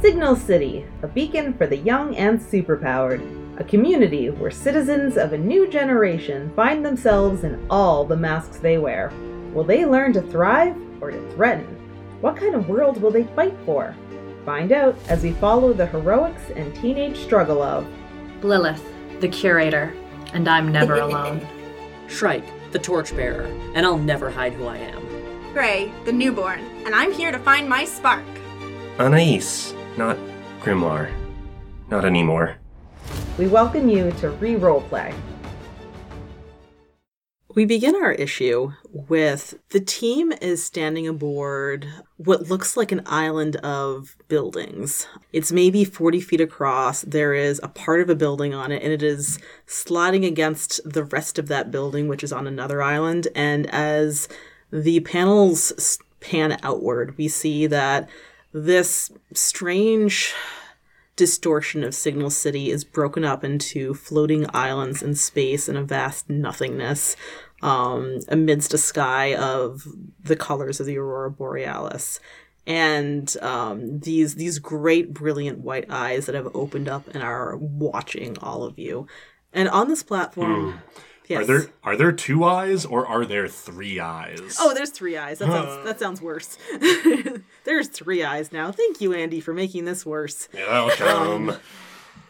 Signal City, a beacon for the young and superpowered. A community where citizens of a new generation find themselves in all the masks they wear. Will they learn to thrive or to threaten? What kind of world will they fight for? Find out as we follow the heroics and teenage struggle of Lilith, the curator, and I'm never alone. Shrike, the torchbearer, and I'll never hide who I am. Gray, the newborn, and I'm here to find my spark. Anais, not Grimoire. Not anymore. We welcome you to Re Roleplay. We begin our issue with the team is standing aboard what looks like an island of buildings. It's maybe 40 feet across. There is a part of a building on it, and it is sliding against the rest of that building, which is on another island. And as the panels pan outward, we see that this strange distortion of Signal City is broken up into floating islands in space and a vast nothingness um, amidst a sky of the colors of the aurora borealis and um, these these great brilliant white eyes that have opened up and are watching all of you and on this platform yes. Are there are there two eyes or are there three eyes? Oh, there's three eyes. That sounds that sounds worse. there's three eyes now. Thank you, Andy, for making this worse. welcome.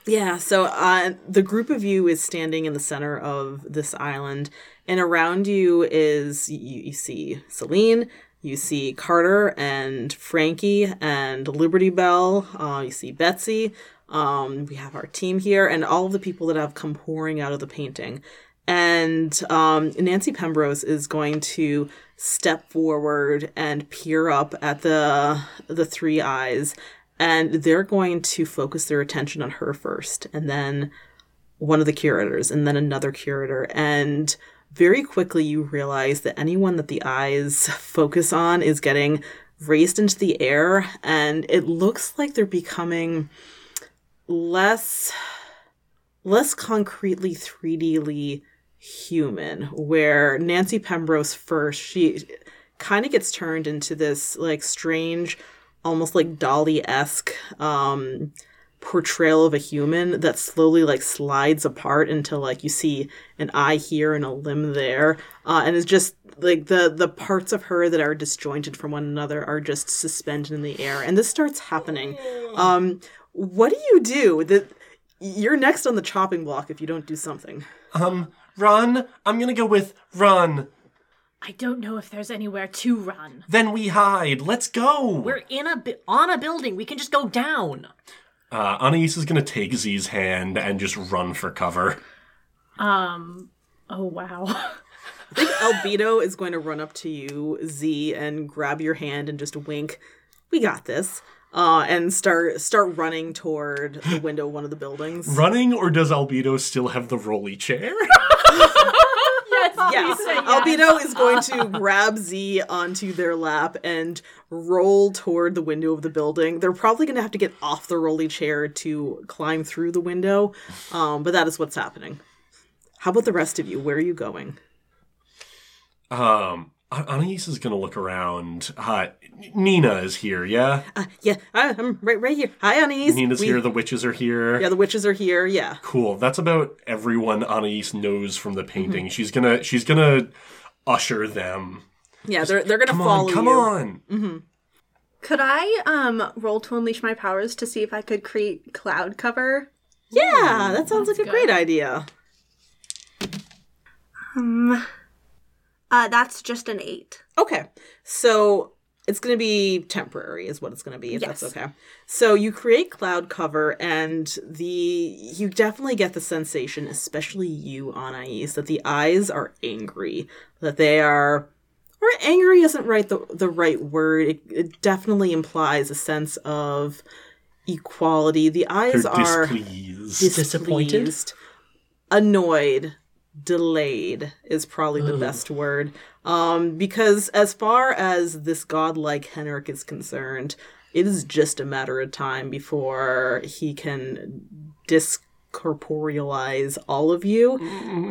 Yeah, so uh, the group of you is standing in the center of this island, and around you is you, you see Celine, you see Carter and Frankie and Liberty Bell, uh, you see Betsy. Um, we have our team here, and all of the people that have come pouring out of the painting. And um, Nancy Pembrose is going to step forward and peer up at the the three eyes. And they're going to focus their attention on her first and then one of the curators and then another curator. And very quickly you realize that anyone that the eyes focus on is getting raised into the air. And it looks like they're becoming less less concretely 3dly human where nancy pembrose first she kind of gets turned into this like strange almost like dolly-esque um portrayal of a human that slowly like slides apart until like you see an eye here and a limb there. Uh, and it's just like the the parts of her that are disjointed from one another are just suspended in the air. And this starts happening. Um what do you do? That you're next on the chopping block if you don't do something. Um, run. I'm gonna go with run. I don't know if there's anywhere to run. Then we hide. Let's go. We're in a bu- on a building. We can just go down. Uh, Anais is gonna take Z's hand and just run for cover. Um. Oh wow. I think Albedo is going to run up to you, Z, and grab your hand and just wink. We got this. Uh, and start start running toward the window of one of the buildings. Running, or does Albedo still have the rolly chair? Yes, yes. Albedo is going to grab Z onto their lap and roll toward the window of the building. They're probably going to have to get off the rolly chair to climb through the window, um, but that is what's happening. How about the rest of you? Where are you going? um, An- Anais is gonna look around. Uh, Nina is here, yeah? Uh, yeah, I, I'm right, right here. Hi, Anais. Nina's We- here, the witches are here. Yeah, the witches are here. Yeah. Cool. That's about everyone Anais knows from the Mm-hmm. painting. She's gonna she's gonna usher them. Yeah, they're they're gonna Come follow on, come you. on. Could I um roll to unleash my powers to see if I could create cloud cover? Yeah, that sounds like a great idea. Um, uh, that's just an eight. Okay, so it's going to be temporary, is what it's going to be, if that's Yes. okay. So you create cloud cover, and the you definitely get the sensation, especially you, Anais, that the eyes are angry, that they are. Or angry isn't right the the right word. It, it definitely implies a sense of equality. The eyes They're are displeased. Disappointed? displeased, annoyed, delayed is probably the best word. Um, because as far as this godlike Henrik is concerned, it is just a matter of time before he can discorporealize all of you.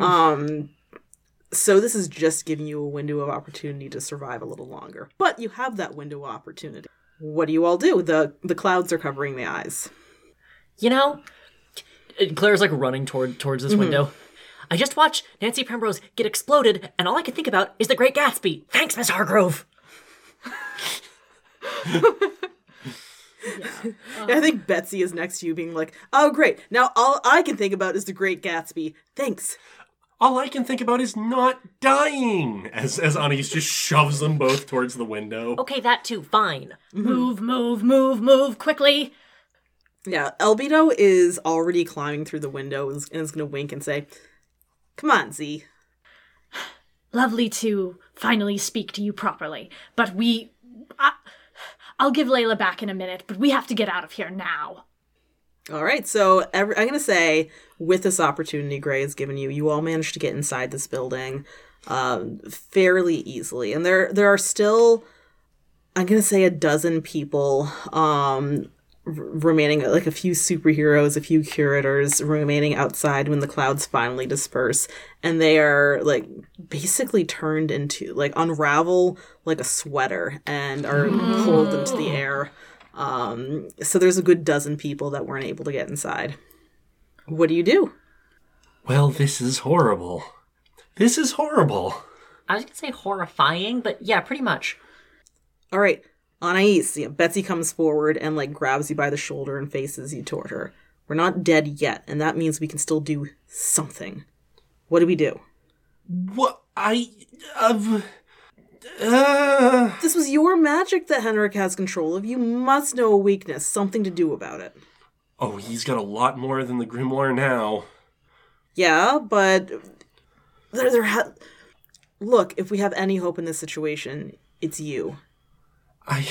Um, so this is just giving you a window of opportunity to survive a little longer. But you have that window of opportunity. What do you all do? The the clouds are covering the eyes. You know, Claire's like running toward towards this window. I just watched Nancy Primrose get exploded, and all I can think about is the Great Gatsby. Thanks, Miss Hargrove. I think Betsy is next to you, being like, "Oh, great! Now all I can think about is the Great Gatsby. Thanks." All I can think about is not dying. As as Anais just shoves them both towards the window. Okay, that too. Fine. Mm-hmm. Move, move, move, move quickly. Yeah, Albedo is already climbing through the window and is, and is going to wink and say, "Come on, Z." Lovely to finally speak to you properly, but we. I, I'll give Layla back in a minute, but we have to get out of here now. All right, so every, I'm going to say, with this opportunity Gray has given you, you all managed to get inside this building um, fairly easily, and there there are still, I'm going to say, a dozen people um, remaining, like a few superheroes, a few curators remaining outside when the clouds finally disperse, and they are like basically turned into like unravel like a sweater and are pulled into the air. Um, so there's a good dozen people that weren't able to get inside. What do you do? Well, this is horrible. This is horrible. I was gonna say horrifying, but yeah, pretty much. All right, Anais, yeah, Betsy comes forward and like grabs you by the shoulder and faces you toward her. We're not dead yet, and that means we can still do something. What do we do? What I uh, uh, This was your magic that Henrik has control of. You must know a weakness, something to do about it. Oh, he's got a lot more than the grimoire now. Yeah, but there, there ha- look. If we have any hope in this situation, it's you. I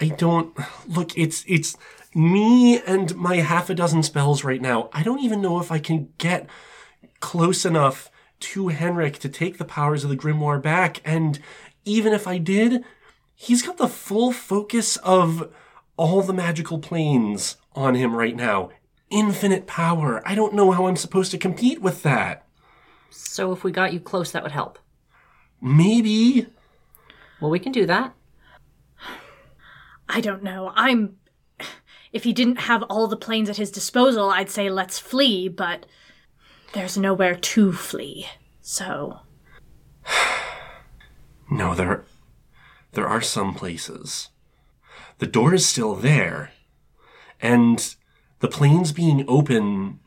I don't look it's it's me and my half a dozen spells right now. I don't even know if I can get close enough to Henrik to take the powers of the grimoire back and even if I did, he's got the full focus of all the magical planes on him right now. Infinite power. I don't know how I'm supposed to compete with that. So if we got you close, that would help. Maybe. Well, we can do that. I don't know. I'm. If he didn't have all the planes at his disposal, I'd say let's flee, but there's nowhere to flee. So. No, there there are some places. The door is still there. And the planes being open,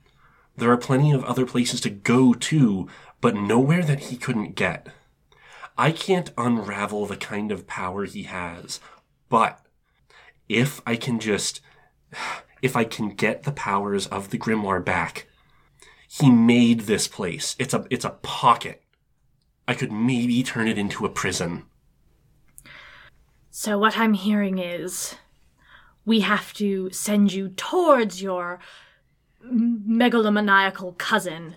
there are plenty of other places to go to, but nowhere that he couldn't get. I can't unravel the kind of power he has, but if I can just if I can get the powers of the grimoire back, he made this place. It's a it's a pocket. I could maybe turn it into a prison. So what I'm hearing is we have to send you towards your megalomaniacal cousin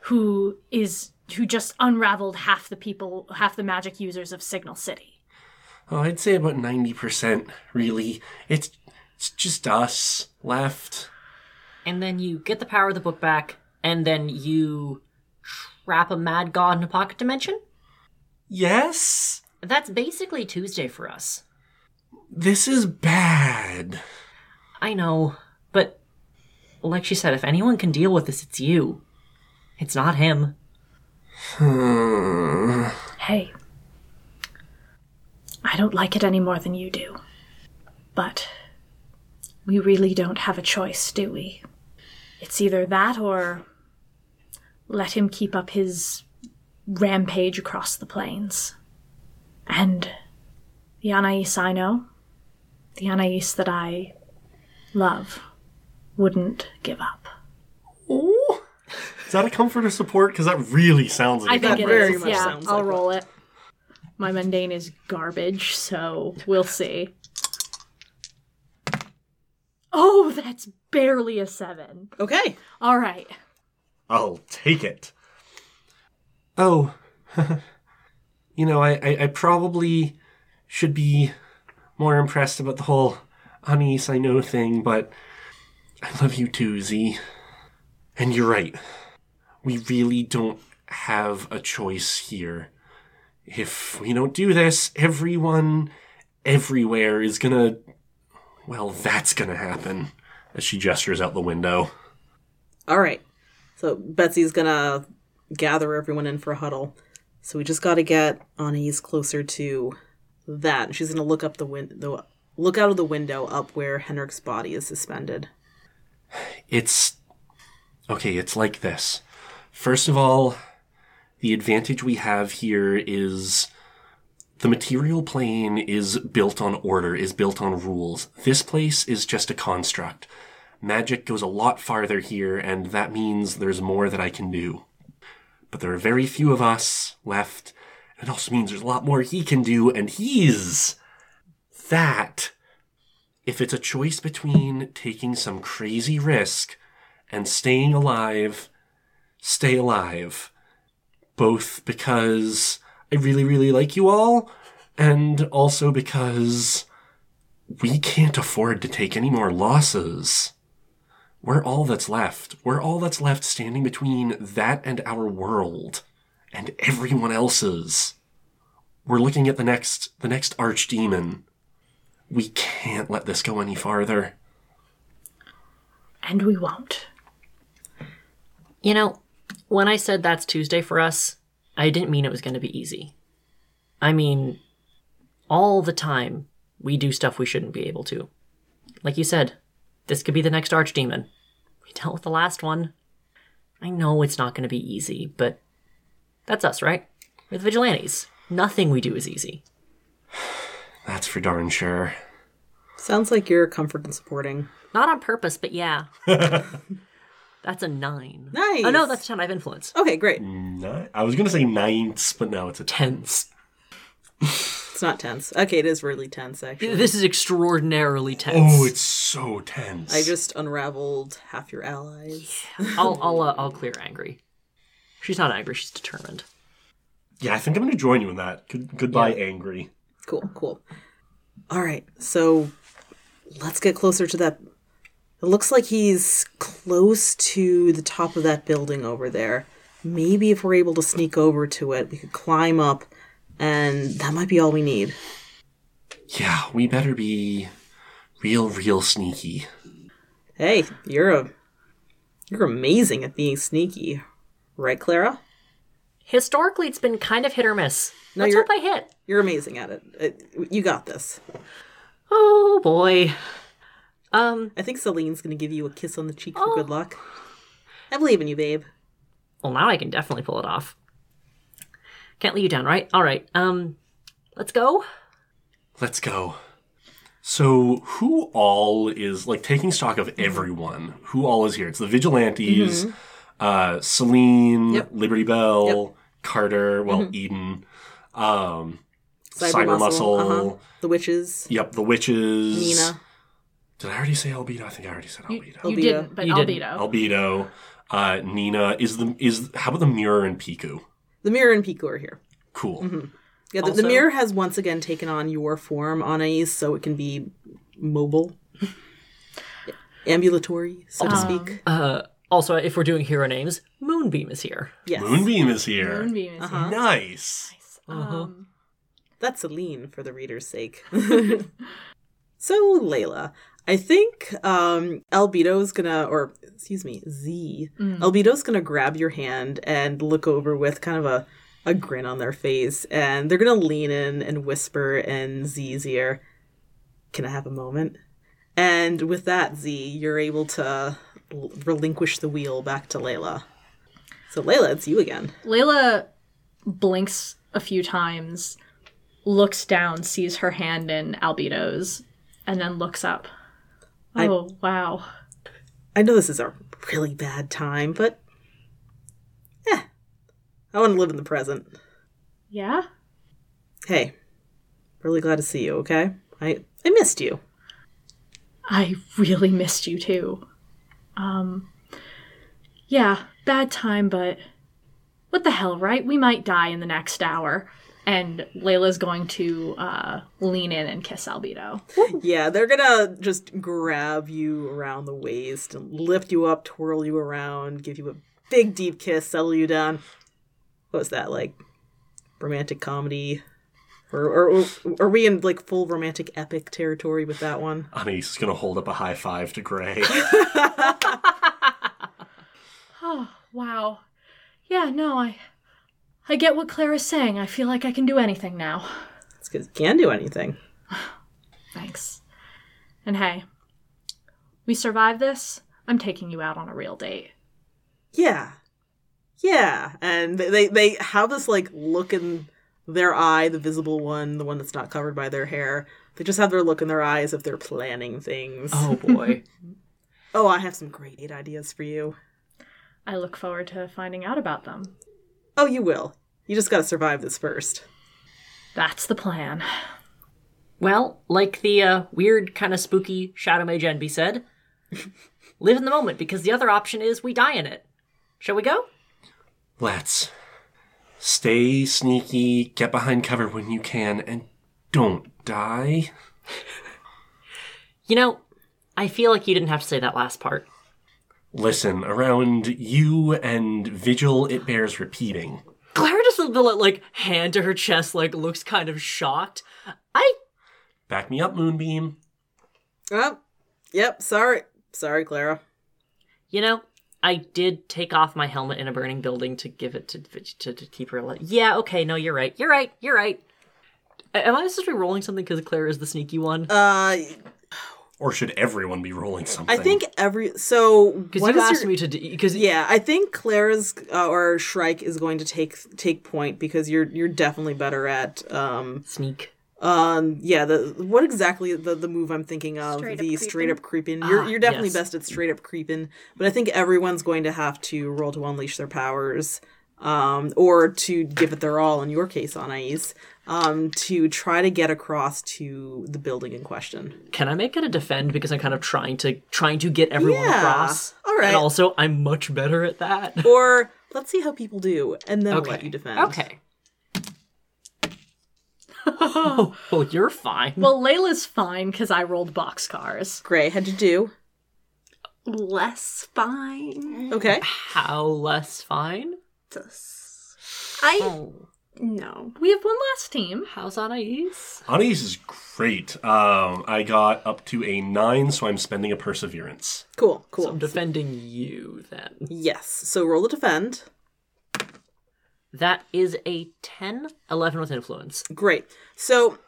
who is who just unraveled half the people half the magic users of Signal City. Oh, I'd say about 90%, really. It's, it's just us left. And then you get the power of the book back, and then you trap a mad god in a pocket dimension? Yes? That's basically Tuesday for us. This is bad. I know, but like she said, if anyone can deal with this, it's you. It's not him. Hmm. Hey. I don't like it any more than you do. But we really don't have a choice, do we? It's either that or let him keep up his rampage across the planes. And the Anais I know, the Anais that I love, wouldn't give up. Oh. Is that a comfort or support? Because that really sounds like I a think That it very much Yeah, sounds I'll like roll it. My mundane is garbage, so we'll see. Oh, that's barely a seven. Okay. All right. I'll take it. Oh. you know, I, I, I probably should be more impressed about the whole Anais I know thing, but I love you too, Z. And you're right. We really don't have a choice here. If we don't do this, everyone everywhere is gonna. Well, that's gonna happen. As she gestures out the window. All right. So Betsy's gonna gather everyone in for a huddle. So we just got to get Anais closer to that. And she's gonna look up the window, look out of the window up where Henrik's body is suspended. It's. Okay, it's like this. First of all, the advantage we have here is the material plane is built on order, is built on rules. This place is just a construct. Magic goes a lot farther here, and that means there's more that I can do. But there are very few of us left. It also means there's a lot more he can do, and he's that. If it's a choice between taking some crazy risk and staying alive, stay alive. Both because I really, really like you all, and also because we can't afford to take any more losses. We're all that's left. We're all that's left standing between that and our world, and everyone else's. We're looking at the next, the next archdemon. We can't let this go any farther. And we won't. You know, when I said that's Tuesday for us, I didn't mean it was going to be easy. I mean, all the time we do stuff we shouldn't be able to. Like you said, this could be the next archdemon. We dealt with the last one. I know it's not going to be easy, but that's us, right? We're the vigilantes. Nothing we do is easy. That's for darn sure. Sounds like you're comfort and supporting. Not on purpose, but yeah. that's a nine. Nice. Oh no, that's ten. I have influence. Okay, great. Ni- I was gonna say ninths, but now it's a Tense. It's not tense. Okay, it is really tense actually. This is extraordinarily tense. Oh, it's so tense. I just unraveled half your allies. I'll I'll uh, I'll clear angry. She's not angry. She's determined. yeah, I think I'm gonna join you in that. Good, goodbye, angry. Cool, cool. All right, so let's get closer to that. It looks like he's close to the top of that building over there. Maybe if we're able to sneak over to it, we could climb up, and that might be all we need. Yeah, we better be real, real sneaky. Hey, you're a you're amazing at being sneaky, right, Clara? Historically, it's been kind of hit or miss. No, Let's you're- hope I hit. You're amazing at it. it. You got this. Oh boy. Um. I think Celine's gonna give you a kiss on the cheek for good luck. I believe in you, babe. Well, now I can definitely pull it off. Can't let you down, right? All right. Um. Let's go. Let's go. So, who all is like taking stock of everyone? Who all is here? It's the vigilantes, uh, Celine, Yep. Liberty Bell, Carter, well, Eden, um, Cyber Cyber, Muscle, Muscle. uh-huh. The witches, Yep, the witches. Nina. Did I already say albedo? I think I already said albedo. You Albedo. didn't, but You didn't. albedo. albedo. Uh, Nina is the is how about the mirror and Piku? The mirror and Piku are here. Cool. Yeah, the, the mirror has once again taken on your form, Anais, so it can be mobile, ambulatory, so to speak. Uh. Also, if we're doing hero names, Moonbeam is here. yes, Moonbeam is here. Moonbeam is Uh-huh. Nice. Uh Um, that's Celine for the reader's sake. so, Layla, I think um, Albedo's gonna, or excuse me, Z, Albedo's gonna grab your hand and look over with kind of a, a grin on their face, and they're gonna lean in and whisper in Z's ear, Can I have a moment? And with that, Z, you're able to l- relinquish the wheel back to Layla. So, Layla, it's you again. Layla blinks a few times, looks down, sees her hand in Albedo's, and then looks up. I- Oh, wow. I know this is a really bad time, but eh, I want to live in the present. Yeah? Hey, really glad to see you. Okay, I I missed you. I really missed you too. Um, yeah, bad time, but what the hell, right? We might die in the next hour. And Layla's going to uh, lean in and kiss Albedo. Yeah, they're gonna just grab you around the waist and lift you up, twirl you around, give you a big deep kiss, settle you down. What was that like? Romantic comedy? Or, or, or are we in like full romantic epic territory with that one? Anais is gonna hold up a high five to Gray. Oh, wow. Yeah, no, I I get what Clara's saying. I feel like I can do anything now. It's because you can do anything. Thanks. And hey, we survive this. I'm taking you out on a real date. Yeah. Yeah. And they, they, they have this like look in their eye, the visible one, the one that's not covered by their hair. They just have their look in their eyes if they're planning things. Oh boy. Oh, I have some great date ideas for you. I look forward to finding out about them. Oh, you will. You just gotta survive this first. That's the plan. well, like the uh, weird, kind of spooky Shadow Mage Envy said, live in the moment because the other option is we die in it. Shall we go? Let's stay sneaky, get behind cover when you can, and don't die. You know, I feel like you didn't have to say that last part. Listen, around you and Vigil, it bears repeating. Clara just the like hand to her chest, like looks kind of shocked. I Back me up, Moonbeam. Oh, yep. Sorry. Sorry, Clara. You know, I did take off my helmet in a burning building to give it to to, to keep her alive. Yeah, okay, no, you're right. You're right. You're right. Am I supposed to be rolling something because Claire is the sneaky one? Uh, Or should everyone be rolling something? I think every so Because what you asked your- me to do. Because Yeah, I think Clara's uh, or Shrike is going to take take point because you're you're definitely better at um sneak. um yeah the what exactly the the move I'm thinking of Straight the creeping? straight up creeping. You're Ah, you're definitely yes. best at straight up creeping, but I think everyone's going to have to roll to unleash their powers um or to give it their all in your case Anais um to try to get across to the building in question. Can I make it a defend because I'm kind of trying to trying to get everyone Yeah. across. All right. And also, I'm much better at that. Or let's see how people do and then okay. let you defend. Okay. oh, you're fine. Well, Layla's fine because I rolled boxcars. Gray, had to do? Less fine. Okay. How less fine? Just- I Oh. No. We have one last team. How's Anais? Anais is great. Um, I got up to a nine, so I'm spending a perseverance. Cool, cool. So I'm defending you then. Yes. So roll a defend. That is a 10, 11 with influence. Great. So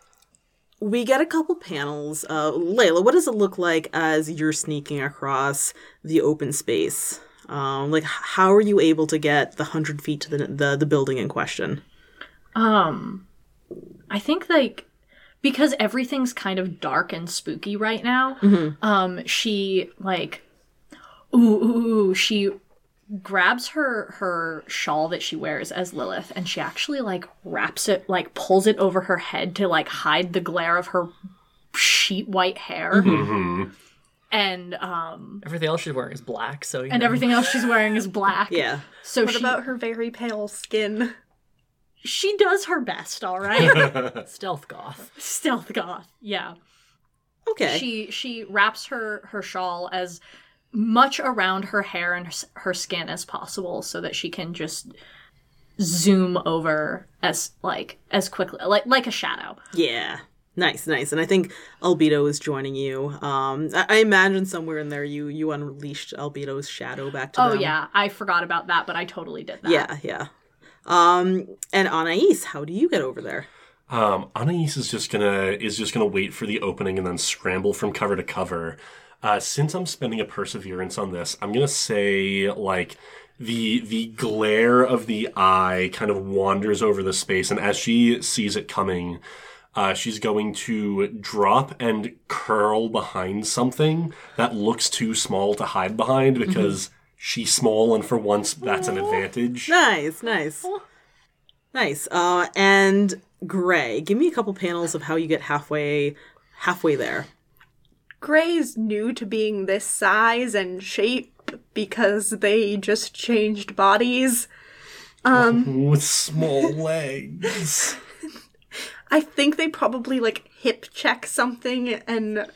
we get a couple panels. Uh, Layla, what does it look like as you're sneaking across the open space? Um, like, how are you able to get the hundred feet to the, the the building in question? Um, I think like because everything's kind of dark and spooky right now. Um, she like, ooh, ooh, ooh, she grabs her her shawl that she wears as Lilith, and she actually like wraps it, like pulls it over her head to like hide the glare of her sheet white hair. And um Everything else she's wearing is black, so you and know. everything else she's wearing is black. Yeah. So What she about her very pale skin? She does her best, all right. stealth goth. Stealth goth. Yeah. Okay. She she wraps her her shawl as much around her hair and her, her skin as possible so that she can just zoom over as like as quickly like like a shadow. yeah. Nice, nice. And I think Albedo is joining you. Um, I, I imagine somewhere in there you you unleashed Albedo's shadow back to Oh them. yeah, I forgot about that, but I totally did that. Yeah, yeah. Um, and Anais, how do you get over there? Um, Anais is just gonna is just gonna wait for the opening and then scramble from cover to cover. Uh, since I'm spending a perseverance on this, I'm gonna say like the the glare of the eye kind of wanders over the space, and as she sees it coming, uh, she's going to drop and curl behind something that looks too small to hide behind because she's small, and for once that's an advantage. Nice, nice. Nice. Uh, and Gray, give me a couple panels of how you get halfway halfway there. Gray's new to being this size and shape because they just changed bodies. Um, With small legs. I think they probably like hip check something and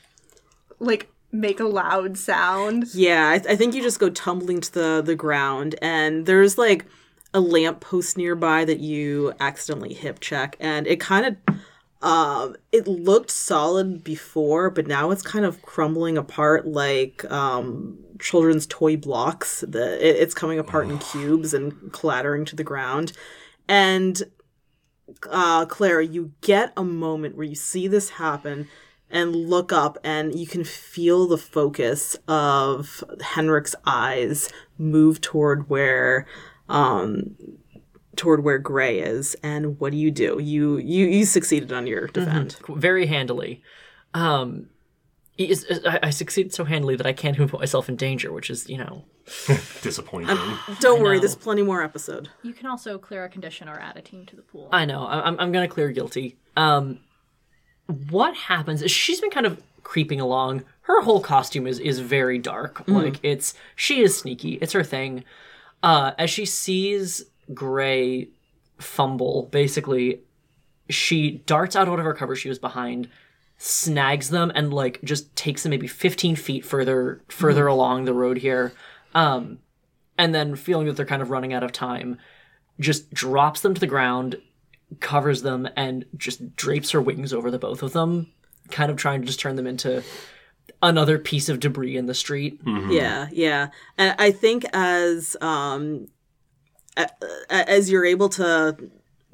like make a loud sound. Yeah, I, I think you just go tumbling to the the ground, and there's like a lamp post nearby that you accidentally hip check, and it kind of Um, it looked solid before, but now it's kind of crumbling apart like um, children's toy blocks. The it, it's coming apart in cubes and clattering to the ground. And uh, Claire, you get a moment where you see this happen and look up, and you can feel the focus of Henrik's eyes move toward where um, toward where Gray is, and what do you do? You you you succeeded on your defend. very handily. Um, it is- I, I succeeded so handily that I can't even put myself in danger, which is, you know, Disappointing. Don't worry, know. there's plenty more episode. You can also clear a condition or add a team to the pool. I know. I- I'm, I'm going to clear guilty. Um, what happens is she's been kind of creeping along. Her whole costume is, is very dark. Like, it's, she is sneaky. It's her thing. Uh, as she sees Gray fumble, basically, she darts out of whatever cover she was behind, snags them, and like just takes them maybe 15 feet further further along the road here. Um, and then feeling that they're kind of running out of time, just drops them to the ground, covers them, and just drapes her wings over the both of them, kind of trying to just turn them into another piece of debris in the street. Yeah, yeah. And I think as um a- a- as you're able to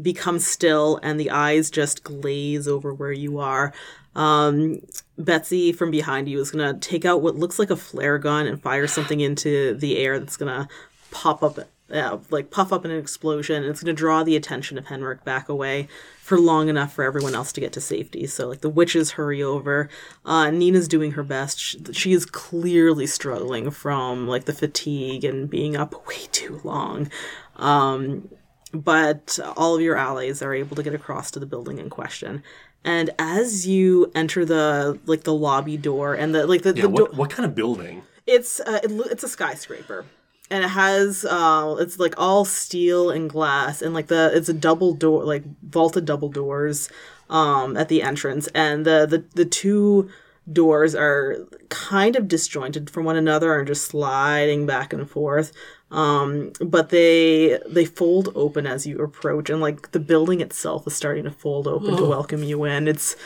become still and the eyes just glaze over where you are, um Betsy from behind you is going to take out what looks like a flare gun and fire something into the air that's going to pop up uh, like puff up in an explosion and it's going to draw the attention of Henrik back away for long enough for everyone else to get to safety. So like the witches hurry over. Uh, Nina's doing her best. She, she is clearly struggling from like the fatigue and being up way too long. Um, but all of your allies are able to get across to the building in question. And as you enter the like the lobby door and the like the, yeah, the what, door, what kind of building? it's uh, it, it's a skyscraper, and it has uh, it's like all steel and glass, and like the it's a double door, like vaulted double doors, um, at the entrance, and the the the two doors are kind of disjointed from one another and just sliding back and forth. Um, but they they fold open as you approach, and like the building itself is starting to fold open to welcome you in. It's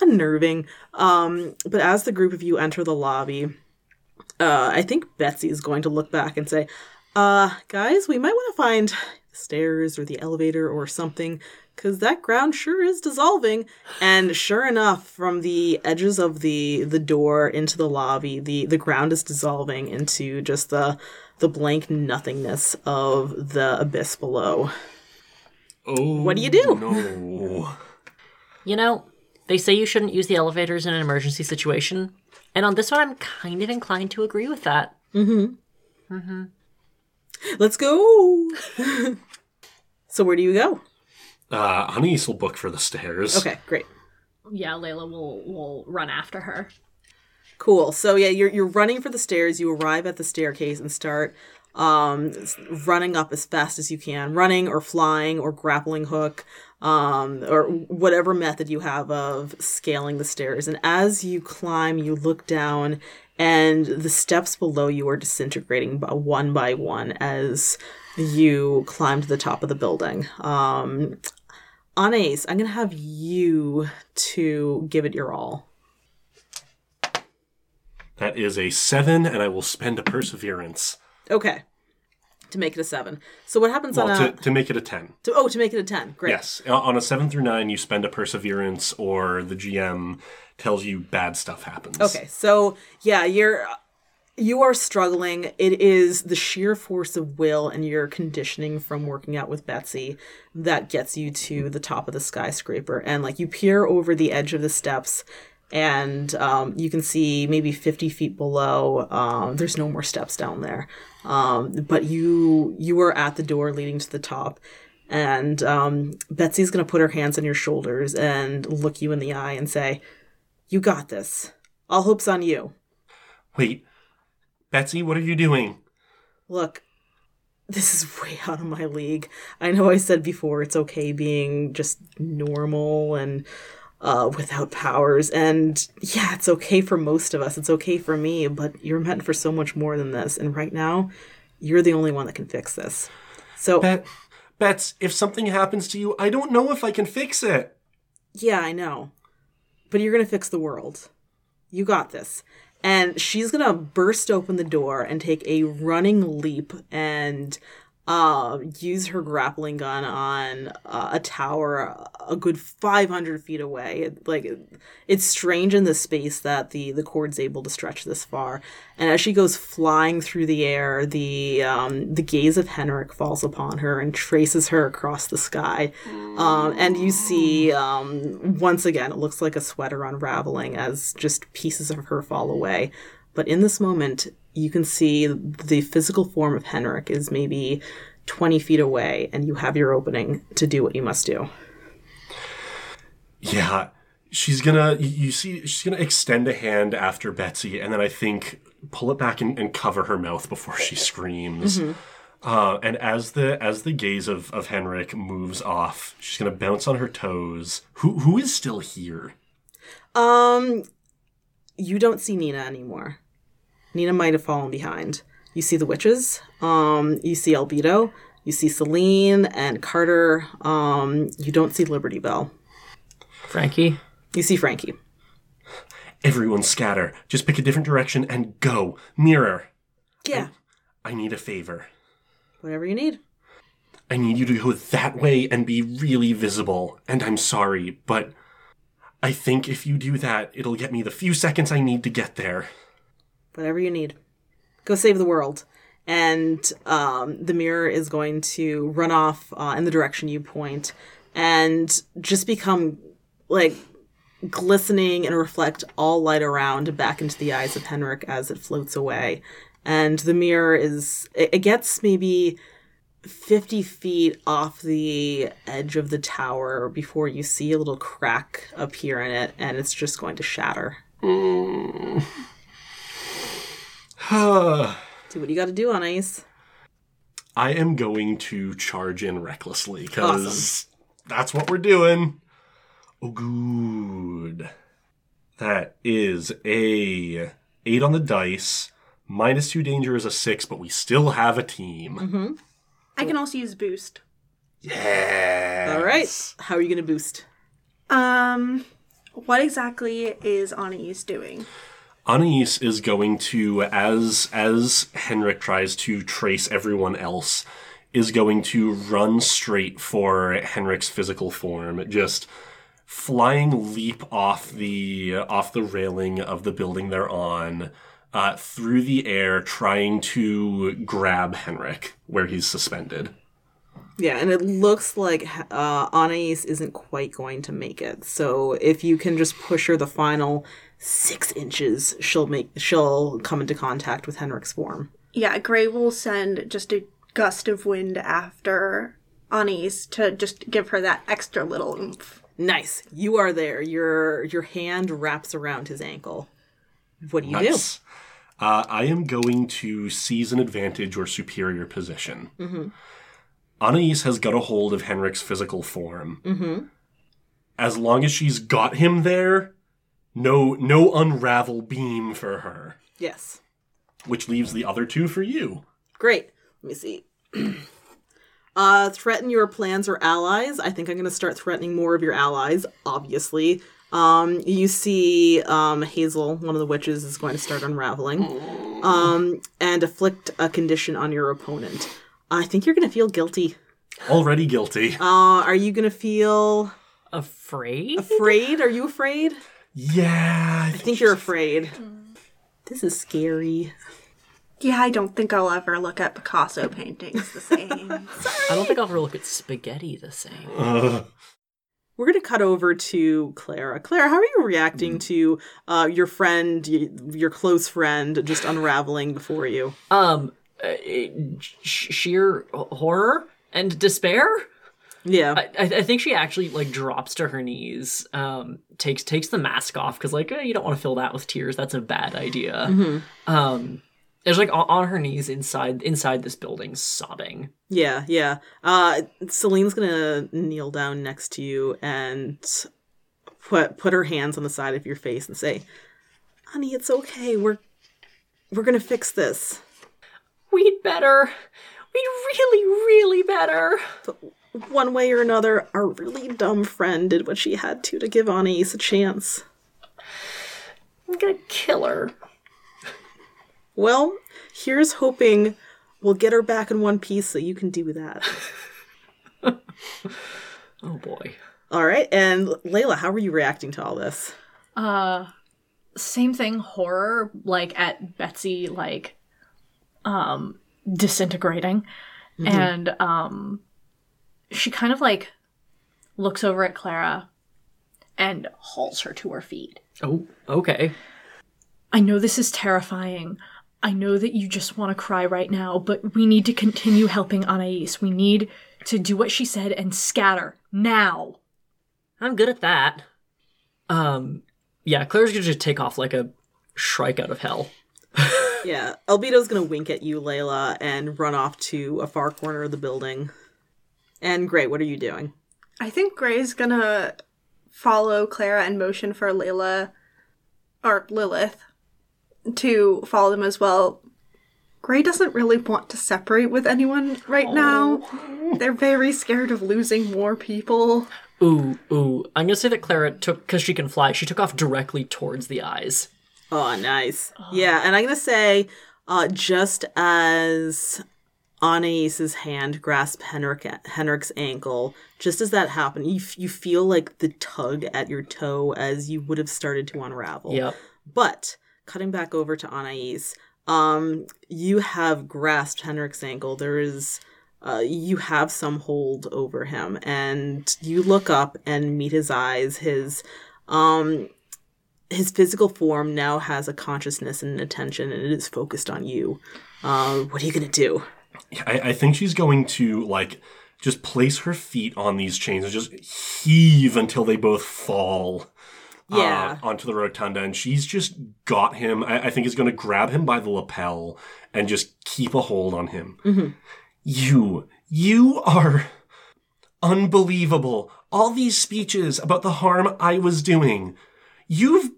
unnerving. Um, but as the group of you enter the lobby, uh, I think Betsy is going to look back and say, uh, guys, we might want to find the stairs or the elevator or something, because that ground sure is dissolving. And sure enough, from the edges of the the door into the lobby, the the ground is dissolving into just the the blank nothingness of the abyss below. Oh, What do you do? No. You know, they say you shouldn't use the elevators in an emergency situation. And on this one, I'm kind of inclined to agree with that. Let's go. so where do you go? Uh, Anais will book for the stairs. Okay, great. yeah, Layla will will run after her. Cool. So yeah, you're you're running for the stairs. You arrive at the staircase and start um running up as fast as you can, running or flying or grappling hook, um or whatever method you have of scaling the stairs. And as you climb, you look down and the steps below you are disintegrating by one by one as you climb to the top of the building. Um Anais, I'm gonna have you to give it your all. That is a seven, and I will spend a perseverance. Okay. To make it a seven. So what happens Well, on a to, to make it a ten. to, oh to make it a ten? Great. Yes, uh, on a seven through nine, you spend a perseverance, or the GM tells you bad stuff happens. Okay. So yeah, you're you are struggling. It is the sheer force of will and your conditioning from working out with Betsy that gets you to the top of the skyscraper. And like you peer over the edge of the steps and um, you can see maybe 50 feet below um, there's no more steps down there. Um, but you you are at the door leading to the top. And um, betsy's going to put her hands on your shoulders and look you in the eye and say you got this. All hope's on you. Wait, Betsy, what are you doing? look this is way out of my league. I know i said before it's okay being just normal and uh, without powers and yeah it's okay for most of us it's okay for me but you're meant for so much more than this and right now you're the only one that can fix this so Bet, Bets, if something happens to you, I don't know if I can fix it. Yeah, I know. But you're going to fix the world. You got this. And she's going to burst open the door and take a running leap and uh, use her grappling gun on uh, a tower a good 500 feet away. It, like, it's strange in this space that the, the cord's able to stretch this far. And as she goes flying through the air, the um, the gaze of Henrik falls upon her and traces her across the sky. Um, and you see, um, once again, it looks like a sweater unraveling as just pieces of her fall away. But in this moment, you can see the physical form of Henrik is maybe 20 feet away, and you have your opening to do what you must do. Yeah, she's gonna. You see, she's gonna extend a hand after Betsy, and then I think pull it back and, and cover her mouth before she screams. Uh, and as the as the gaze of of Henrik moves off, she's gonna bounce on her toes. Who who is still here? Um, you don't see Nina anymore. Nina might have fallen behind. You see the witches. Um, you see Albedo. You see Celine and Carter. Um, you don't see Liberty Bell. Frankie? You see Frankie. Everyone scatter. Just pick a different direction and go. Mirror. Yeah. I need a favor. Whatever you need. I need you to go that way and be really visible. And I'm sorry, but I think if you do that, it'll get me the few seconds I need to get there. Whatever you need. Go save the world. And um, the mirror is going to run off uh, in the direction you point and just become like glistening and reflect all light around back into the eyes of Henrik as it floats away. And the mirror is, it, it gets maybe 50 feet off the edge of the tower before you see a little crack appear in it, and it's just going to shatter. I Do what you got to do Anais. I am going to charge in recklessly because that's what we're doing. Oh, good. That is a eight on the dice. Minus two danger is a six, but we still have a team. I can also use boost. Yeah. All right. How are you going to boost? Um, what exactly is Anais doing? Anais is going to, as as Henrik tries to trace everyone else, is going to run straight for Henrik's physical form, just flying leap off the off the railing of the building they're on, uh, through the air, trying to grab Henrik where he's suspended. Yeah, and it looks like uh, Anais isn't quite going to make it. So if you can just push her the final six inches, she'll make she'll come into contact with Henrik's form. Yeah, Gray will send just a gust of wind after Anais to just give her that extra little oomph. Nice. You are there. Your your hand wraps around his ankle. What do you Nice. Uh, I am going to seize an advantage or superior position. Mm-hmm. Anais has got a hold of Henrik's physical form. Mm-hmm. As long as she's got him there, no no unravel beam for her. Yes. Which leaves the other two for you. Great. Let me see. uh threaten your plans or allies. I think I'm going to start threatening more of your allies, obviously. Um you see um Hazel, one of the witches is going to start unraveling. Um and afflict a condition on your opponent. I think you're going to feel guilty. Already guilty. Uh are you going to feel Afraid? afraid? Are you afraid? yeah. I I think you're afraid. This is scary. Yeah, I don't think I'll ever look at Picasso paintings the same. I don't think I'll ever look at spaghetti the same. We're going to cut over to Clara. Clara, how are you reacting to uh, your friend, your close friend, just unraveling before you? Um, uh, sh- sheer horror and despair. Yeah. I, I think she actually like drops to her knees, um, takes takes the mask off because like eh, you don't want to fill that with tears. That's a bad idea. Um, it's like on, on her knees inside inside this building, sobbing. yeah, yeah. Uh, Celine's going to kneel down next to you and put put her hands on the side of your face and say, "Honey, it's okay. We're we're going to fix this." We'd better. We'd really, really better. But one way or another, our really dumb friend did what she had to to give Anais a chance. I'm gonna kill her. Well, here's hoping we'll get her back in one piece so you can do that. Oh boy. All right, and Layla, how are you reacting to all this? Uh, same thing. Horror, like at Betsy, like, um, disintegrating, and um, she kind of like looks over at Clara and hauls her to her feet. Oh, okay. I know this is terrifying. I know that you just want to cry right now, but we need to continue helping Anais. We need to do what she said and scatter now. I'm good at that. Um, yeah, Claire's gonna just take off like a shrike out of hell. Yeah, Albedo's gonna wink at you, Layla, and run off to a far corner of the building. And Gray, what are you doing? I think Gray's gonna follow Clara and motion for Layla or Lilith to follow them as well. Gray doesn't really want to separate with anyone right now. They're very scared of losing more people. Ooh, ooh. I'm gonna say that Clara took because she can fly. She took off directly towards the eyes. Oh, nice. Yeah, and I'm gonna say, uh, just as Anais's hand grasped Henrik, Henrik's ankle, just as that happened, you, f- you feel like the tug at your toe as you would have started to unravel. Yep. But cutting back over to Anais, um, you have grasped Henrik's ankle. There is, uh, you have some hold over him, and you look up and meet his eyes. His, um, his physical form now has a consciousness and an attention, and it is focused on you. Uh, what are you gonna do? I, I think she's going to like just place her feet on these chains and just heave until they both fall. uh, Yeah. onto the rotunda, and she's just got him. I, I think is going to grab him by the lapel and just keep a hold on him. You, you are unbelievable. All these speeches about the harm I was doing, you've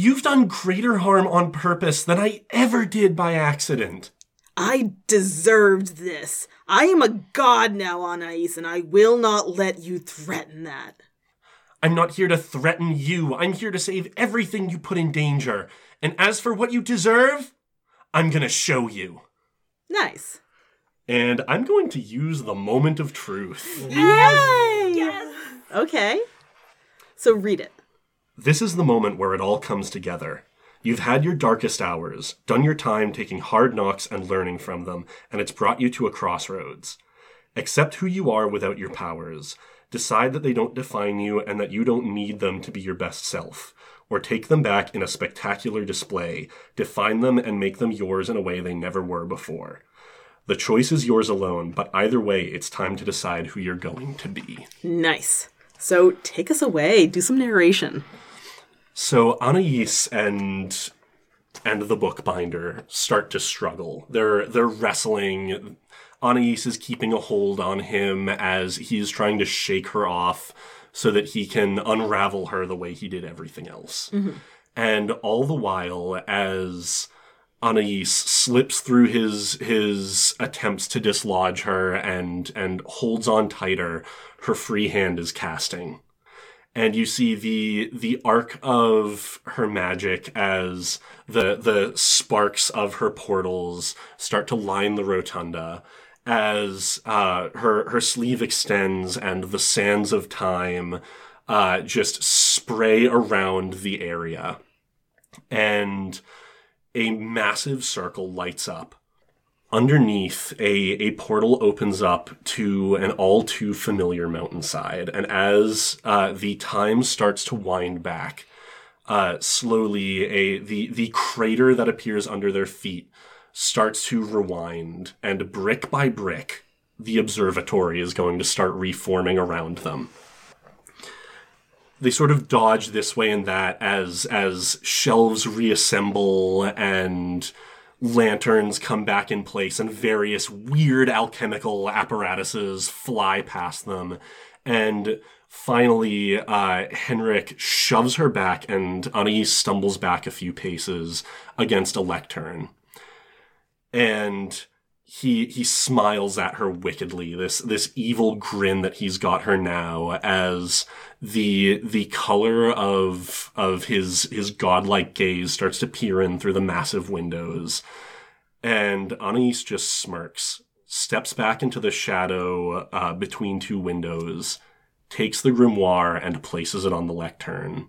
you've done greater harm on purpose than I ever did by accident. I deserved this. I am a god now, Anais, and I will not let you threaten that. I'm not here to threaten you. I'm here to save everything you put in danger. And as for what you deserve, I'm going to show you. Nice. And I'm going to use the moment of truth. Yay! Yes. Okay. So read it. This is the moment where it all comes together. You've had your darkest hours, done your time taking hard knocks and learning from them, and it's brought you to a crossroads. Accept who you are without your powers. Decide that they don't define you and that you don't need them to be your best self. Or take them back in a spectacular display, define them and make them yours in a way they never were before. The choice is yours alone, but either way, it's time to decide who you're going to be. Nice. So take us away. Do some narration. So Anais and and the bookbinder start to struggle. They're they're wrestling. Anais is keeping a hold on him as he's trying to shake her off so that he can unravel her the way he did everything else. Mm-hmm. And all the while, as Anais slips through his his attempts to dislodge her and and holds on tighter, her free hand is casting. And you see the the arc of her magic as the the sparks of her portals start to line the rotunda as uh, her her sleeve extends and the sands of time uh, just spray around the area. And a massive circle lights up. Underneath a, a portal opens up to an all too familiar mountainside. And as uh, the time starts to wind back uh, slowly a the the crater that appears under their feet starts to rewind. And brick by brick the observatory is going to start reforming around them they sort of dodge this way and that as as shelves reassemble and lanterns come back in place and various weird alchemical apparatuses fly past them. And finally uh, henrik shoves her back and anais stumbles back a few paces against a lectern. And he he smiles at her wickedly. This this evil grin that he's got her now as the the color of of his his godlike gaze starts to peer in through the massive windows. And Anais just smirks, steps back into the shadow uh, between two windows, takes the grimoire and places it on the lectern.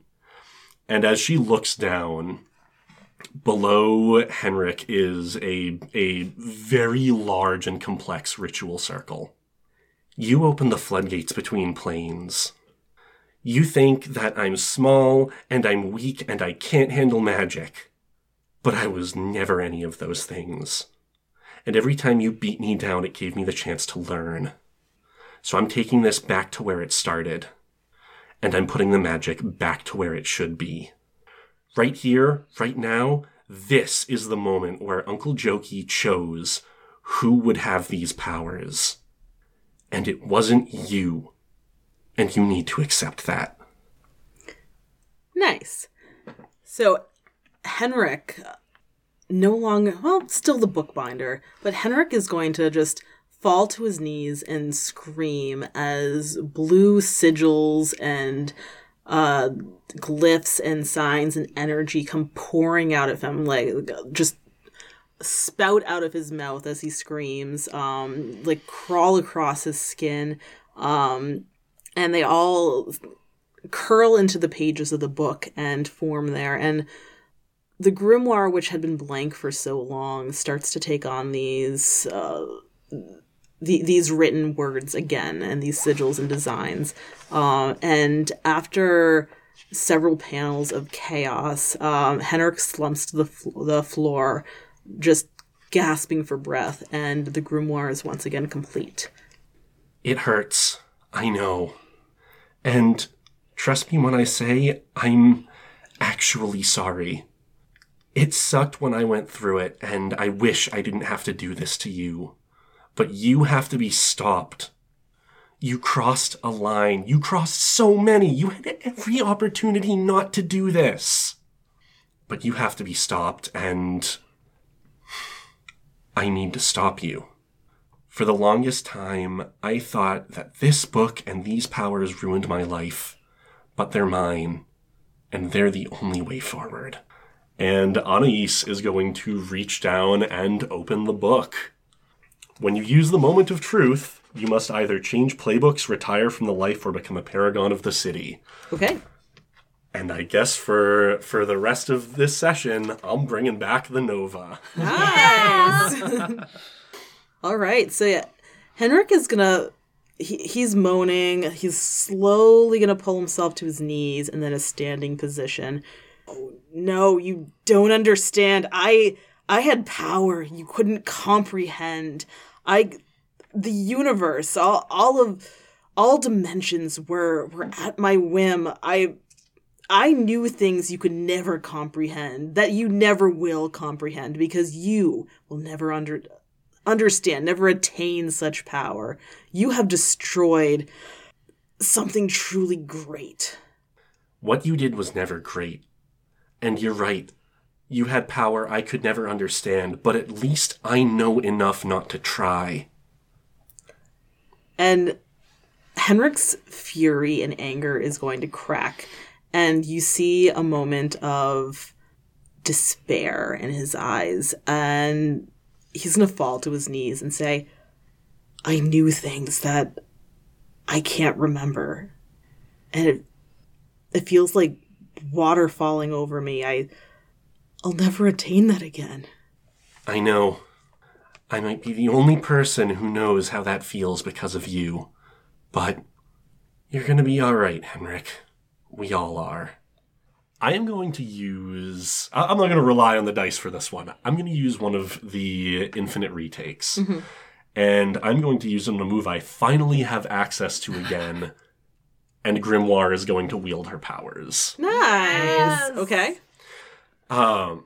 And as she looks down, below Henrik is a a very large and complex ritual circle. You open the floodgates between planes. You think that I'm small and I'm weak and I can't handle magic. But I was never any of those things. And every time you beat me down, it gave me the chance to learn. So I'm taking this back to where it started. And I'm putting the magic back to where it should be. Right here, right now, this is the moment where Uncle Jokey chose who would have these powers. And it wasn't you. And you need to accept that. Nice. So Henrik uh, no longer well, still the bookbinder, but Henrik is going to just fall to his knees and scream as blue sigils and uh glyphs and signs and energy come pouring out of him like just spout out of his mouth as he screams um like crawl across his skin um and they all curl into the pages of the book and form there. And the grimoire which had been blank for so long starts to take on these uh the, these written words again and these sigils and designs uh, and after several panels of chaos um, henrik slumps to the, fl- the floor just gasping for breath and the grimoire is once again complete It hurts. I know. And trust me when I say I'm actually sorry. It sucked when I went through it, and I wish I didn't have to do this to you. But you have to be stopped. You crossed a line. You crossed so many. You had every opportunity not to do this. But you have to be stopped, and I need to stop you. For the longest time, I thought that this book and these powers ruined my life, but they're mine, and they're the only way forward. And Anais is going to reach down and open the book. When you use the moment of truth, you must either change playbooks, retire from the life, or become a paragon of the city. okay And I guess for for the rest of this session, I'm bringing back the Nova. Nice. All right. So yeah, Henrik is gonna. He, he's moaning. He's slowly gonna pull himself to his knees and then a standing position. Oh no, you don't understand. I I had power you couldn't comprehend. I the universe, all all of all dimensions were were at my whim. I I knew things you could never comprehend, that you never will comprehend, because you will never under, understand, never attain such power. You have destroyed something truly great. What you did was never great. And you're right. You had power I could never understand, but at least I know enough not to try. And Henrik's fury and anger is going to crack. And you see a moment of despair in his eyes. And he's going to fall to his knees and say, I knew things that I can't remember. And it, it feels like water falling over me. I, I'll never attain that again. I know. I might be the only person who knows how that feels because of you. But you're gonna be alright, Henrik. We all are. I am going to use. I- I'm not going to rely on the dice for this one. I'm going to use one of the infinite retakes. Mm-hmm. And I'm going to use them to move I finally have access to again. and Grimoire is going to wield her powers. Nice. Okay. Um,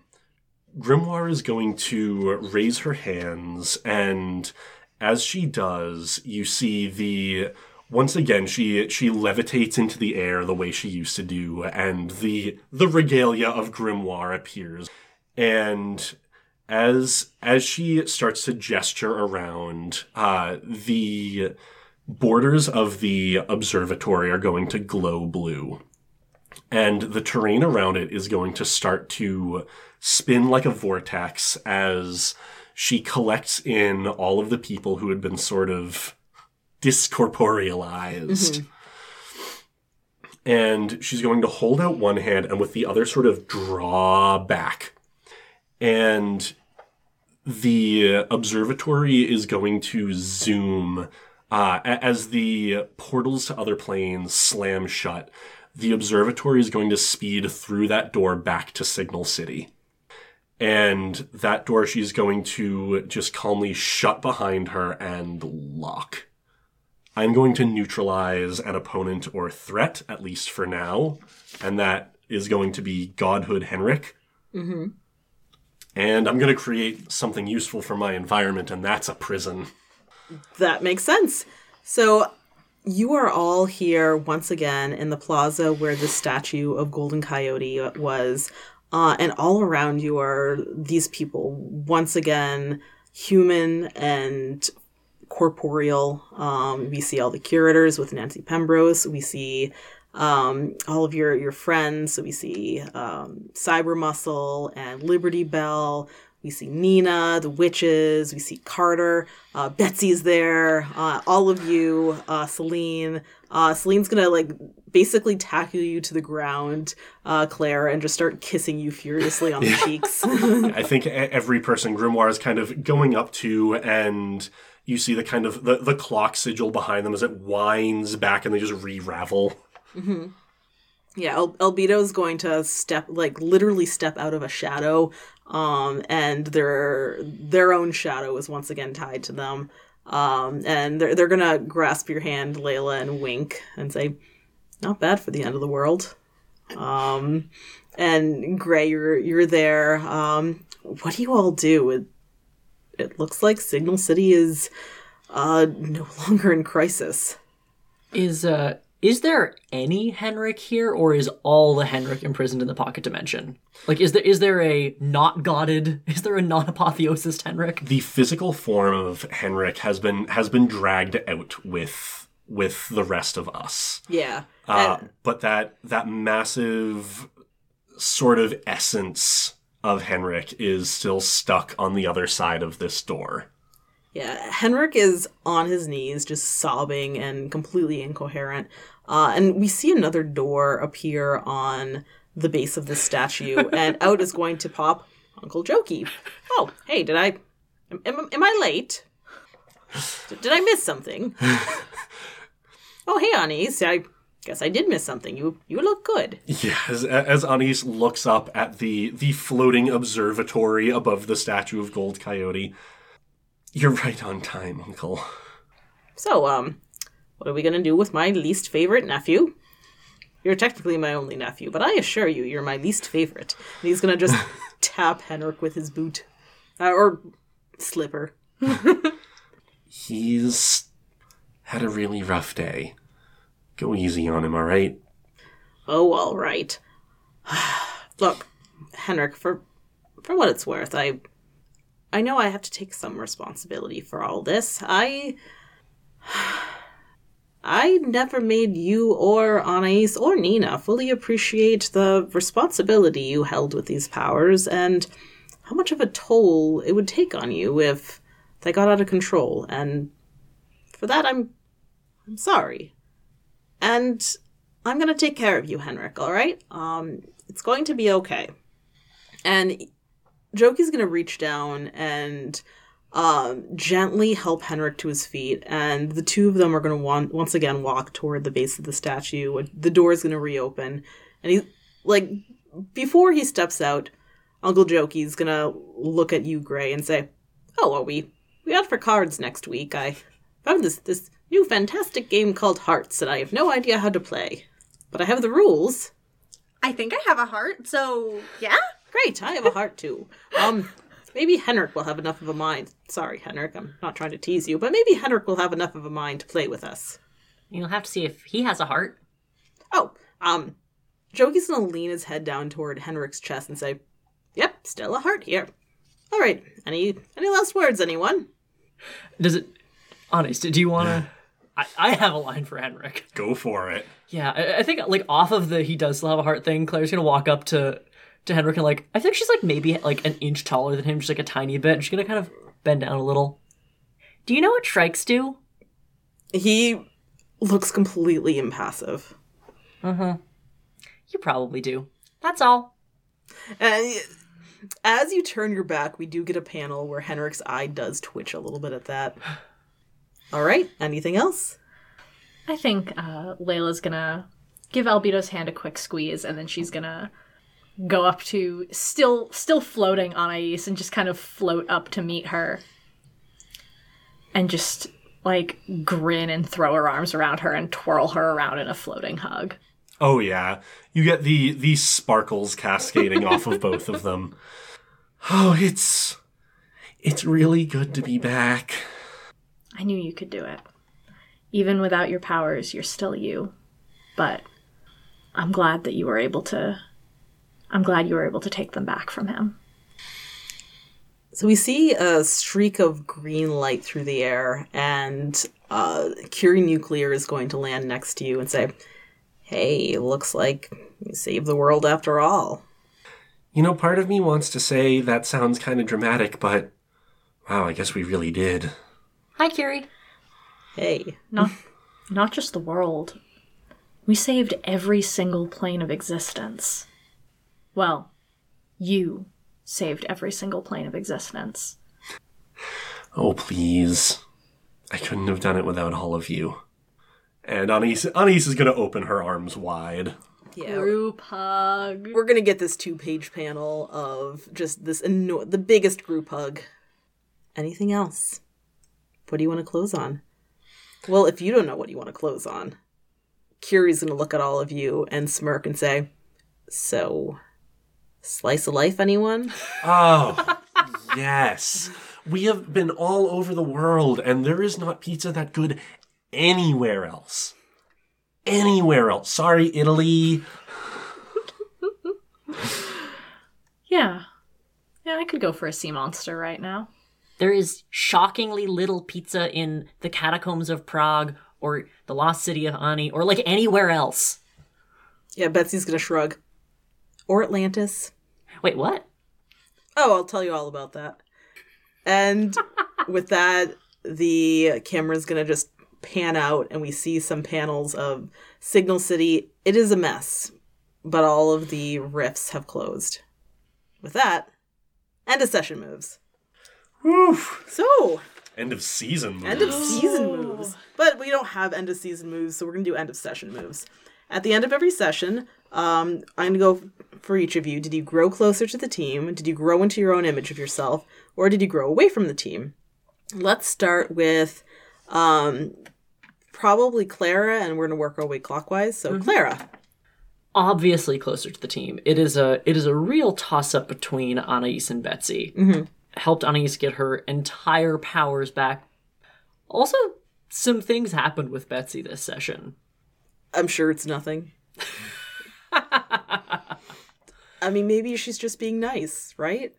Grimoire is going to raise her hands, and as she does, you see the once again she she levitates into the air the way she used to do, and the the regalia of Grimoire appears, and as as she starts to gesture around, uh, the borders of the observatory are going to glow blue, and the terrain around it is going to start to spin like a vortex as she collects in all of the people who had been sort of discorporealized. And she's going to hold out one hand and with the other sort of draw back. And the observatory is going to zoom uh, as the portals to other planes slam shut. The observatory is going to speed through that door back to Signal City and that door she's going to just calmly shut behind her and lock. I'm going to neutralize an opponent or threat, at least for now, and that is going to be Godhood Henrik. Mm-hmm. And I'm going to create something useful for my environment, and that's a prison. That makes sense. So you are all here once again in the plaza where the statue of Golden Coyote was. Uh, and all around you are these people, once again, human and corporeal. Um, we see all the curators with Nancy Pembrose. We see um, all of your, your friends. So we see um, Cyber Muscle and Liberty Bell. We see Nina, the witches. We see Carter. Uh, Betsy's there. Uh, all of you. Uh, Celine. Uh, Celine's gonna like basically tackle you to the ground, uh, Claire, and just start kissing you furiously on the cheeks. I think every person Grimoire is kind of going up to, and you see the kind of the, the clock sigil behind them as it winds back and they just re-ravel. Yeah, El- Albedo's going to step, like literally step out of a shadow, um, and their their own shadow is once again tied to them. Um, and they're they're gonna grasp your hand, Layla, and wink and say, "Not bad for the end of the world." Um, and Gray, you're you're there. Um, what do you all do? It, it looks like Signal City is uh, no longer in crisis. Is uh is there any Henrik here, or is all the Henrik imprisoned in the pocket dimension? Like, is there is there a not godded? Is there a non apotheosis Henrik? The physical form of Henrik has been has been dragged out with with the rest of us. Yeah. Uh, And- but that that massive sort of essence of Henrik is still stuck on the other side of this door. Yeah, Henrik is on his knees, just sobbing and completely incoherent. Uh, and we see another door appear on the base of the statue, and out is going to pop Uncle Jokey. Oh, hey, did I. Am, am, am I late? Did I miss something? oh, hey, Anais. I guess I did miss something. You you look good. Yeah, as, as Anais looks up at the the floating observatory above the statue of Gold Coyote, you're right on time, Uncle. So, um, what are we gonna do with my least favorite nephew? You're technically my only nephew, but I assure you, you're my least favorite. And he's gonna just tap Henrik with his boot. Uh, or slipper. He's had a really rough day. Go easy on him, all right? Oh, all right. Look, Henrik, for for what it's worth, I I know I have to take some responsibility for all this. I I never made you or Anais or Nina fully appreciate the responsibility you held with these powers and how much of a toll it would take on you if they got out of control. And for that, I'm I'm sorry. And I'm gonna take care of you, Henrik. All right. Um, it's going to be okay. And Jokey's gonna reach down and um, gently help Henrik to his feet, and the two of them are gonna want, once again walk toward the base of the statue. The door is gonna reopen, and he like before he steps out, Uncle Jokey's gonna look at you, Gray, and say, "Oh, are we we out for cards next week? I found this this new fantastic game called Hearts, and I have no idea how to play, but I have the rules." I think I have a heart, so yeah. Great, I have a heart too. Um, maybe Henrik will have enough of a mind. Sorry, Henrik, I'm not trying to tease you, but maybe Henrik will have enough of a mind to play with us. You'll have to see if he has a heart. Oh, um, Jokey's gonna lean his head down toward Henrik's chest and say, "Yep, still a heart here." All right. Any any last words, anyone? Does it? Honest, do you want to? I, I have a line for Henrik. Go for it. Yeah, I, I think like off of the he does still have a heart thing. Claire's gonna walk up to to Henrik and like I think she's like maybe like an inch taller than him, just like a tiny bit. She's gonna kind of bend down a little. Do you know what shrikes do? He looks completely impassive. Uh huh. You probably do. That's all. And as you turn your back, we do get a panel where Henrik's eye does twitch a little bit at that. All right. Anything else? I think uh, Layla's gonna give Albedo's hand a quick squeeze, and then she's gonna go up to still still floating on Anais and just kind of float up to meet her, and just like grin and throw her arms around her and twirl her around in a floating hug. Oh yeah, you get the the sparkles cascading off of both of them. Oh, it's it's really good to be back. I knew you could do it. Even without your powers, you're still you. But I'm glad that you were able to. I'm glad you were able to take them back from him. So we see a streak of green light through the air, and uh, Curie Nuclear is going to land next to you and say, "Hey, looks like you saved the world after all." You know, part of me wants to say that sounds kind of dramatic, but wow, I guess we really did. Hi, Curie. Hey, Not, not just the world. We saved every single plane of existence. Well, you saved every single plane of existence. Oh, please. I couldn't have done it without all of you. And Anais, Anais is going to open her arms wide. yeah, Group hug. we're gonna get this two-page panel of just this eno- the biggest group hug. Anything else? What do you want to close on? Well, if you don't know what you want to close on, Curie's gonna look at all of you and smirk and say, "So, slice of life, anyone?" Oh, yes. We have been all over the world, and there is not pizza that good anywhere else. Anywhere else. Sorry, Italy. Yeah. Yeah, I could go for a sea monster right now. There is shockingly little pizza in the catacombs of Prague or the lost city of Ani or like anywhere else. Yeah, Betsy's gonna shrug. Or Atlantis. Wait, what? Oh, I'll tell you all about that. And with that, the camera's gonna just pan out and we see some panels of Signal City. It is a mess, but all of the rifts have closed. With that, end of session moves. Woof. So, End of season. end of season moves. But we don't have end of season moves, so we're gonna do end of session moves. At the end of every session, um, I'm gonna go for each of you. Did you grow closer to the team? Did you grow into your own image of yourself, or did you grow away from the team? Let's start with um, probably Clara, and we're gonna work our way clockwise. So, Clara. Obviously closer to the team. It is a it is a real toss up between Anais and Betsy. Helped Anais get her entire powers back. Also, some things happened with Betsy this session. I'm sure it's nothing. I mean, maybe she's just being nice, right?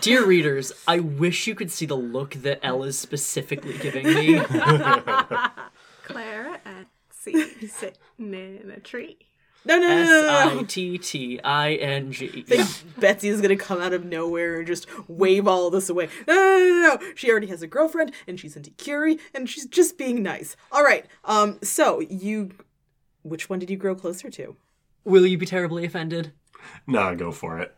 Dear readers, I wish you could see the look that Elle is specifically giving me. Clara at sea sitting in a tree. No, no, no, S no, no, no. I T T I N G. think Betsy is gonna come out of nowhere and just wave all this away. No, no, no, no, no. She already has a girlfriend and she's into Curie and she's just being nice. All right. Um. So you, which one did you grow closer to? Will you be terribly offended? Nah, go for it.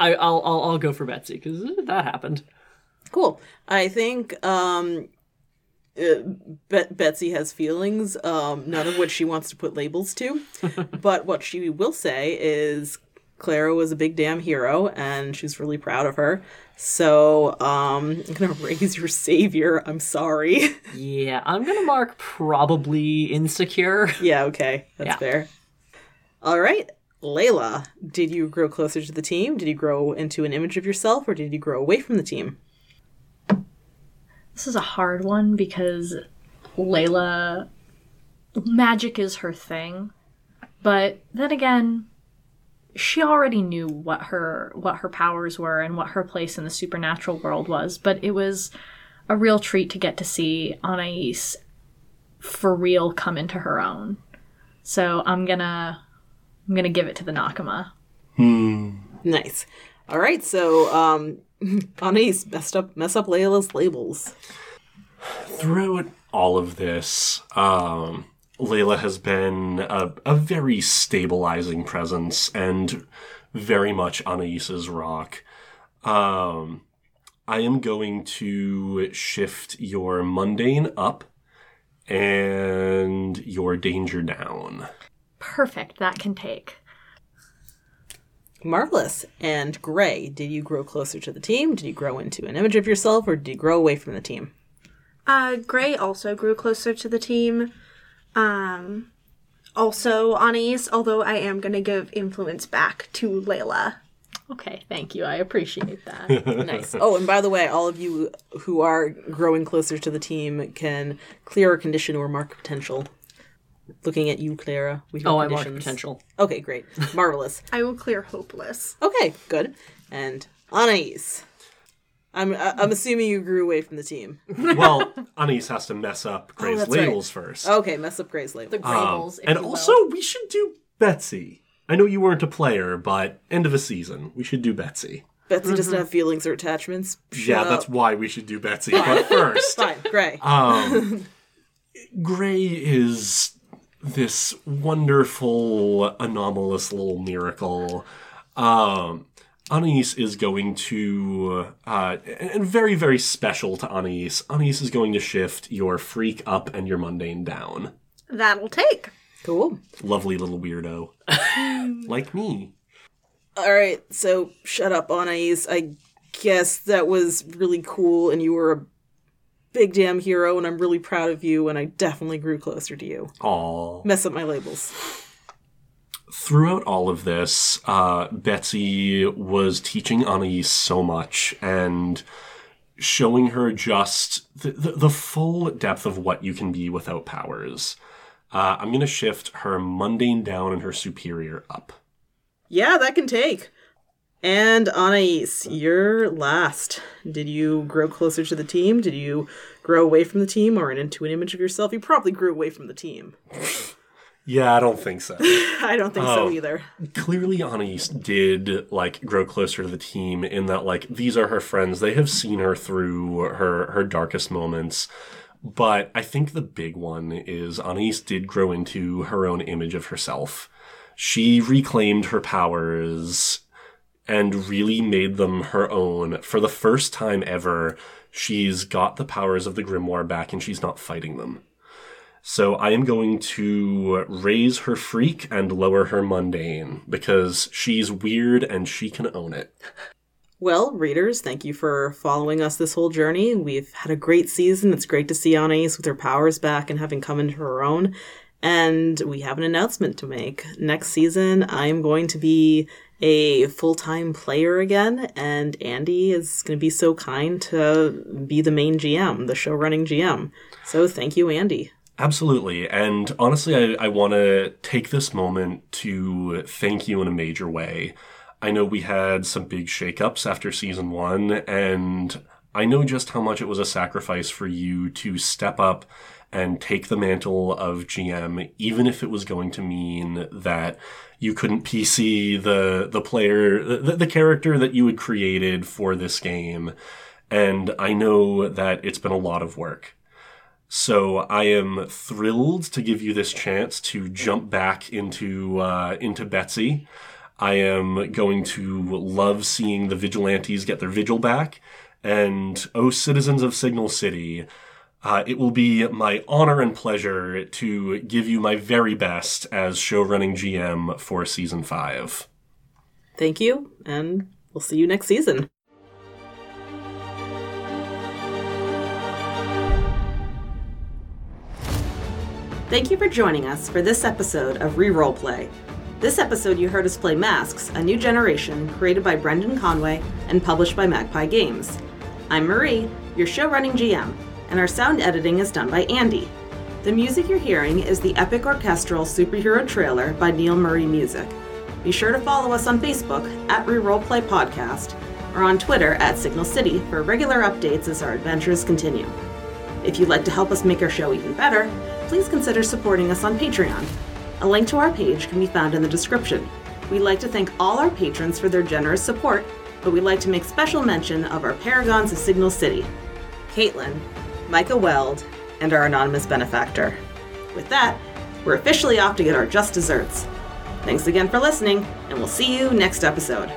I, I'll, I'll I'll go for Betsy because that happened. Cool. I think um, uh, Bet- Betsy has feelings, um, none of which she wants to put labels to. but what she will say is Clara was a big damn hero, and she's really proud of her. So um, I'm gonna raise your savior. I'm sorry. Yeah, I'm gonna mark probably insecure. yeah. Okay. That's Yeah. fair. All right. Layla, did you grow closer to the team? Did you grow into an image of yourself, or did you grow away from the team? This is a hard one because Layla magic is her thing. But then again, she already knew what her what her powers were and what her place in the supernatural world was, but it was a real treat to get to see Anais for real come into her own. So I'm gonna I'm gonna give it to the Nakama. Hmm. Nice. All right, so um, Anais messed up mess up Layla's labels. Throughout all of this, um, Layla has been a, a very stabilizing presence and very much Anais's rock. Um, I am going to shift your mundane up and your danger down. Perfect, that can take. Marvelous. And Gray, did you grow closer to the team? Did you grow into an image of yourself, or did you grow away from the team? Uh, Gray also grew closer to the team. Um, also Anais, although I am gonna give influence back to Layla. Okay, thank you. I appreciate that. Nice. Oh, and by the way, all of you who are growing closer to the team can clear a condition or mark potential. Looking at you, Clara. We hear Oh, I mark potential. Okay, great. Marvelous. I will clear hopeless. Okay, good. And Anais. I'm I- I'm assuming you grew away from the team. Well, Anais has to mess up Gray's Oh, that's right. labels first. Okay, mess up Gray's label. The Um, and you will. also, we should do Betsy. I know you weren't a player, but end of a season, we should do Betsy. Betsy doesn't have feelings or attachments. Mm-hmm. yeah, Shut that's why we should do Betsy. But first, fine. Gray. um, Gray is this wonderful, anomalous little miracle. Um, Anais is going to, uh, and very, very special to Anais, Anais is going to shift your freak up and your mundane down. That'll take. cool. Lovely little weirdo. like me. All right, so shut up, Anais. I guess that was really cool, and you were a big damn hero, and I'm really proud of you, and I definitely grew closer to you. Aw. Mess up my labels. throughout all of this, uh, Betsy was teaching Anais so much and showing her just the, the, the full depth of what you can be without powers. Uh, I'm going to shift her mundane down and her superior up. Yeah, that can take. And Anais, you're last. Did you grow closer to the team? Did you grow away from the team or into an image of yourself? You probably grew away from the team. Yeah, I don't think so. I don't think so Oh. either. Clearly, Anais did like grow closer to the team in that like these are her friends. They have seen her through her her darkest moments. But I think the big one is Anais did grow into her own image of herself. She reclaimed her powers and really made them her own. For the first time ever, she's got the powers of the grimoire back and she's not fighting them. So I am going to raise her freak and lower her mundane because she's weird and she can own it. Well, readers, thank you for following us this whole journey. We've had a great season. It's great to see Anais with her powers back and having come into her own. And we have an announcement to make. Next season, I'm going to be a full time player again, and Andy is going to be so kind to be the main GM, the show running GM. So thank you, Andy. Absolutely. And honestly, I, I want to take this moment to thank you in a major way. I know we had some big shakeups after season one, and I know just how much it was a sacrifice for you to step up and take the mantle of GM, even if it was going to mean that you couldn't PC the the player, the, the character that you had created for this game. And I know that it's been a lot of work. So I am thrilled to give you this chance to jump back into uh, into Betsy. I am going to love seeing the vigilantes get their vigil back, and oh, citizens of Signal City, uh, it will be my honor and pleasure to give you my very best as show running GM for season five. Thank you, and we'll see you next season. Thank you for joining us for this episode of Reroll Play. This episode, you heard us play Masks, a new generation created by Brendan Conway and published by Magpie Games. I'm Marie, your show running GM, and our sound editing is done by Andy. The music you're hearing is the epic orchestral superhero trailer by Neil Murray Music. Be sure to follow us on Facebook at Reroleplay Podcast or on Twitter at Signal City for regular updates as our adventures continue. If you'd like to help us make our show even better, please consider supporting us on Patreon. A link to our page can be found in the description. We'd like to thank all our patrons for their generous support, but we'd like to make special mention of our paragons of Signal City Caitlin, Micah Weld, and our anonymous benefactor. With that, we're officially off to get our just desserts. Thanks again for listening, and we'll see you next episode.